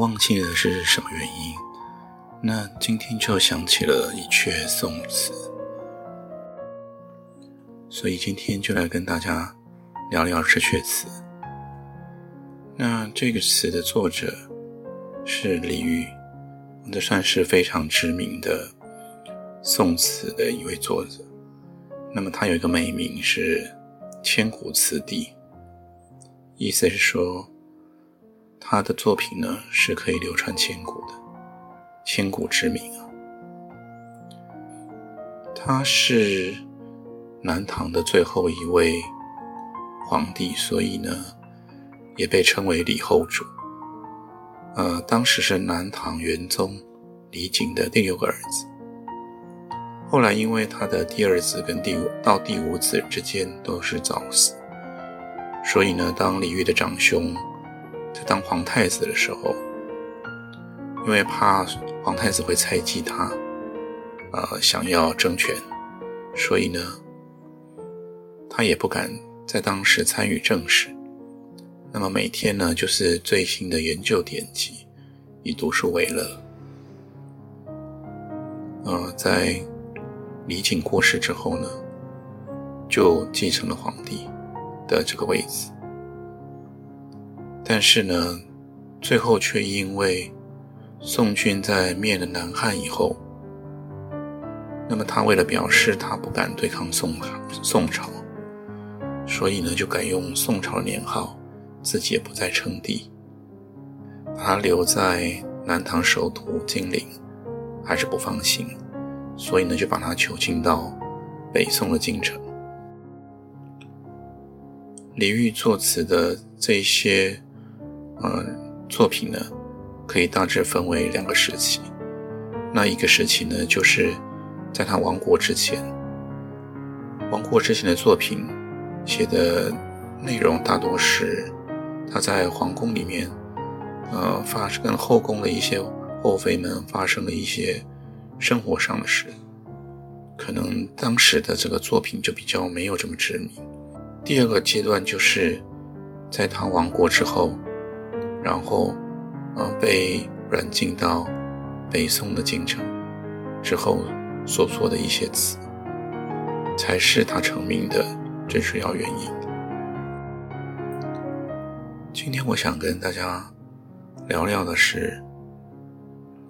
忘记了是什么原因。那今天就想起了一阙宋词，所以今天就来跟大家聊聊这阙词。那这个词的作者是李煜，这算是非常知名的宋词的一位作者。那么他有一个美名是千古词帝，意思是说。他的作品呢是可以流传千古的，千古之名啊。他是南唐的最后一位皇帝，所以呢也被称为李后主。呃，当时是南唐元宗李璟的第六个儿子。后来因为他的第二子跟第五到第五子之间都是早死，所以呢，当李煜的长兄。在当皇太子的时候，因为怕皇太子会猜忌他，呃，想要争权，所以呢，他也不敢在当时参与政事。那么每天呢，就是最新的研究典籍，以读书为乐。呃，在李璟过世之后呢，就继承了皇帝的这个位置。但是呢，最后却因为宋军在灭了南汉以后，那么他为了表示他不敢对抗宋宋朝，所以呢就改用宋朝的年号，自己也不再称帝，把他留在南唐首都金陵，还是不放心，所以呢就把他囚禁到北宋的京城。李煜作词的这些。呃，作品呢，可以大致分为两个时期。那一个时期呢，就是在他亡国之前，亡国之前的作品写的内容大多是他在皇宫里面，呃，发生跟后宫的一些后妃们发生了一些生活上的事，可能当时的这个作品就比较没有这么知名。第二个阶段就是在他亡国之后。然后，呃，被软禁到北宋的京城之后所做的一些词，才是他成名的最主要原因。今天我想跟大家聊聊的是，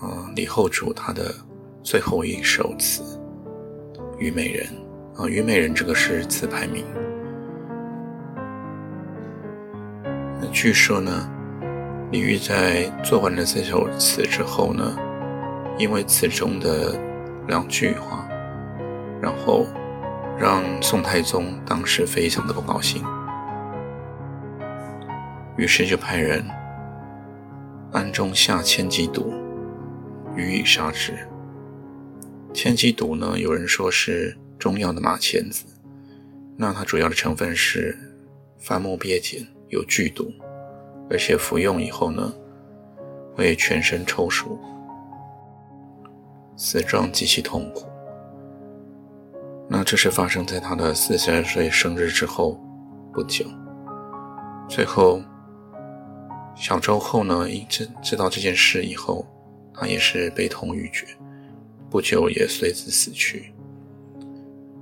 呃，李后主他的最后一首词《虞美人》啊，《虞美人》这个是词牌名。那据说呢。李煜在做完了这首词之后呢，因为词中的两句话，然后让宋太宗当时非常的不高兴，于是就派人暗中下千机毒，予以杀之。千机毒呢，有人说是中药的马钱子，那它主要的成分是番木鳖碱，有剧毒。而且服用以后呢，会全身抽搐，死状极其痛苦。那这是发生在他的四十二岁生日之后不久。最后，小周后呢，一知知道这件事以后，他也是悲痛欲绝，不久也随之死去。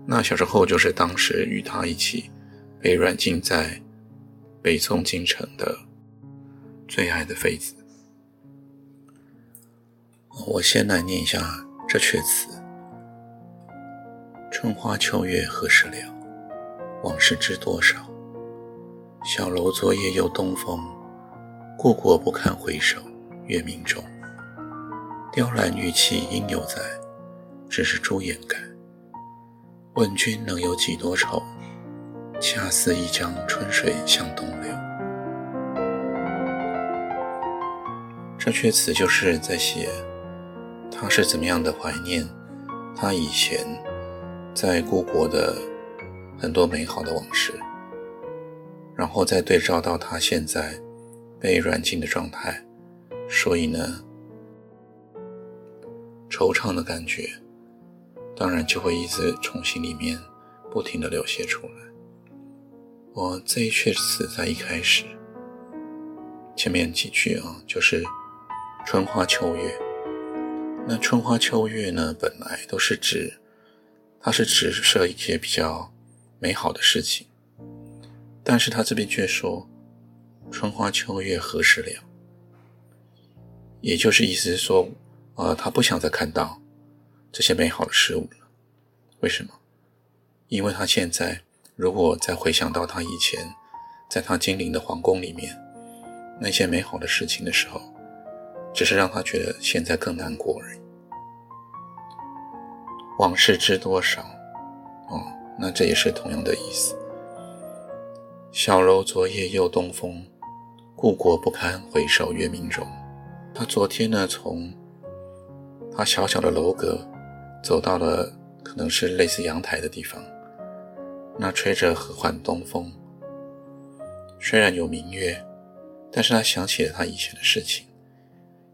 那小周后就是当时与他一起被软禁在北宋京城的。最爱的妃子，我先来念一下这阙词：春花秋月何时了？往事知多少？小楼昨夜又东风，故国不堪回首月明中。雕栏玉砌应犹在，只是朱颜改。问君能有几多愁？恰似一江春水向东流。这阙词就是在写他是怎么样的怀念他以前在故国的很多美好的往事，然后再对照到他现在被软禁的状态，所以呢，惆怅的感觉当然就会一直从心里面不停的流泻出来。我这一阙词在一开始前面几句啊，就是春花秋月。那春花秋月呢，本来都是指，它是指涉一些比较美好的事情，但是他这边却说春花秋月何时了？也就是意思是说，呃，他不想再看到这些美好的事物了。为什么？因为他现在。如果再回想到他以前在他精灵的皇宫里面那些美好的事情的时候，只是让他觉得现在更难过而已。往事知多少？哦，那这也是同样的意思。小楼昨夜又东风，故国不堪回首月明中。他昨天呢，从他小小的楼阁走到了可能是类似阳台的地方。那吹着和缓东风，虽然有明月，但是他想起了他以前的事情，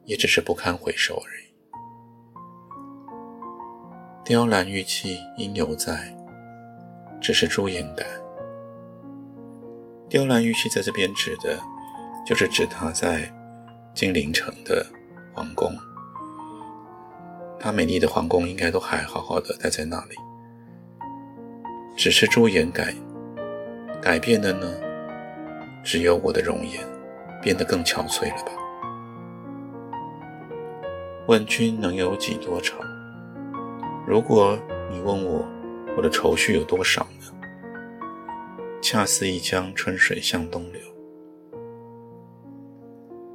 也只是不堪回首而已。雕栏玉砌应犹在，只是朱颜改。雕栏玉砌在这边指的，就是指他在金陵城的皇宫，他美丽的皇宫应该都还好好的待在那里。只是朱颜改改变的呢，只有我的容颜变得更憔悴了吧？问君能有几多愁？如果你问我我的愁绪有多少呢？恰似一江春水向东流，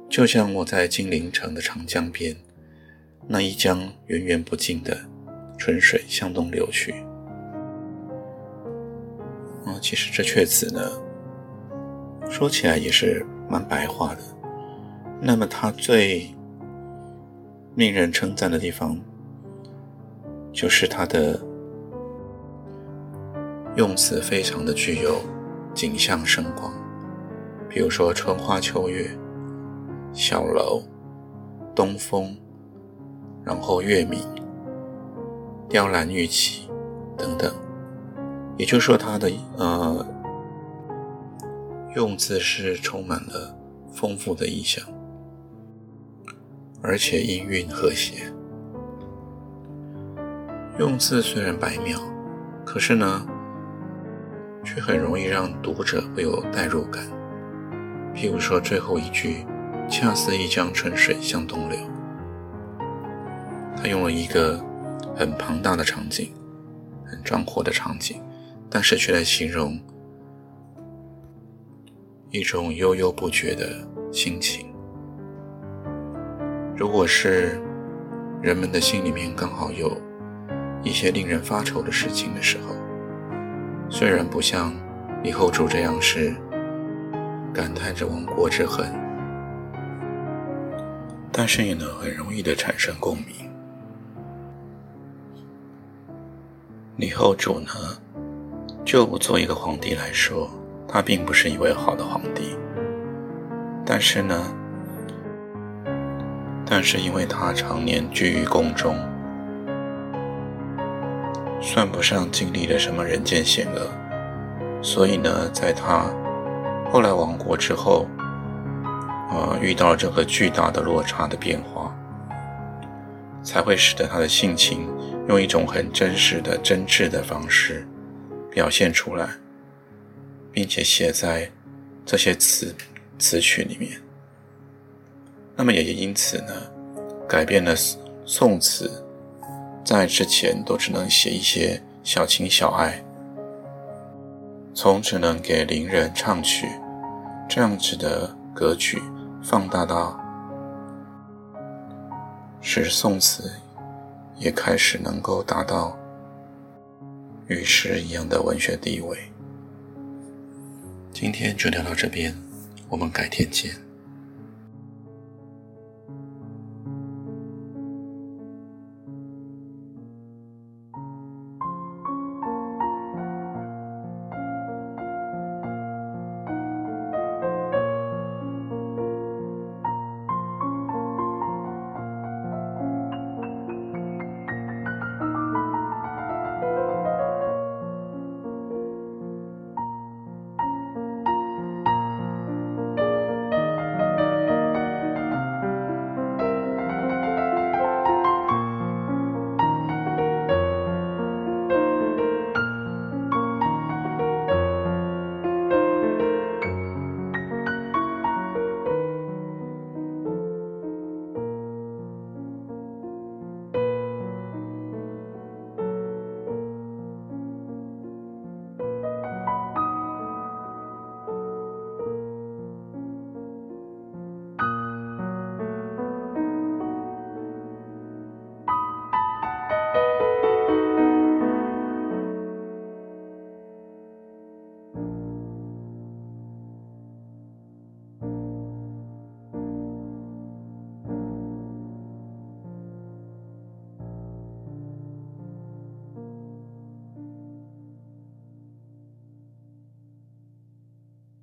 就像我在金陵城的长江边，那一江源源不尽的春水向东流去。其实这阙词呢，说起来也是蛮白话的。那么它最令人称赞的地方，就是它的用词非常的具有景象生光。比如说春花秋月、小楼、东风，然后月明、雕栏玉砌等等。也就是说，它的呃用字是充满了丰富的意象，而且音韵和谐。用字虽然白描，可是呢，却很容易让读者会有代入感。譬如说最后一句“恰似一江春水向东流”，他用了一个很庞大的场景，很壮阔的场景。但是却来形容一种悠悠不绝的心情。如果是人们的心里面刚好有一些令人发愁的事情的时候，虽然不像李后主这样是感叹着亡国之恨，但是也能很容易的产生共鸣。李后主呢？就我做一个皇帝来说，他并不是一位好的皇帝。但是呢，但是因为他常年居于宫中，算不上经历了什么人间险恶，所以呢，在他后来亡国之后，呃，遇到了这个巨大的落差的变化，才会使得他的性情用一种很真实的、真挚的方式。表现出来，并且写在这些词词曲里面。那么也因此呢，改变了宋词，在之前都只能写一些小情小爱，从只能给伶人唱曲这样子的歌曲，放大到使宋词也开始能够达到。与诗一样的文学地位。今天就聊到这边，我们改天见。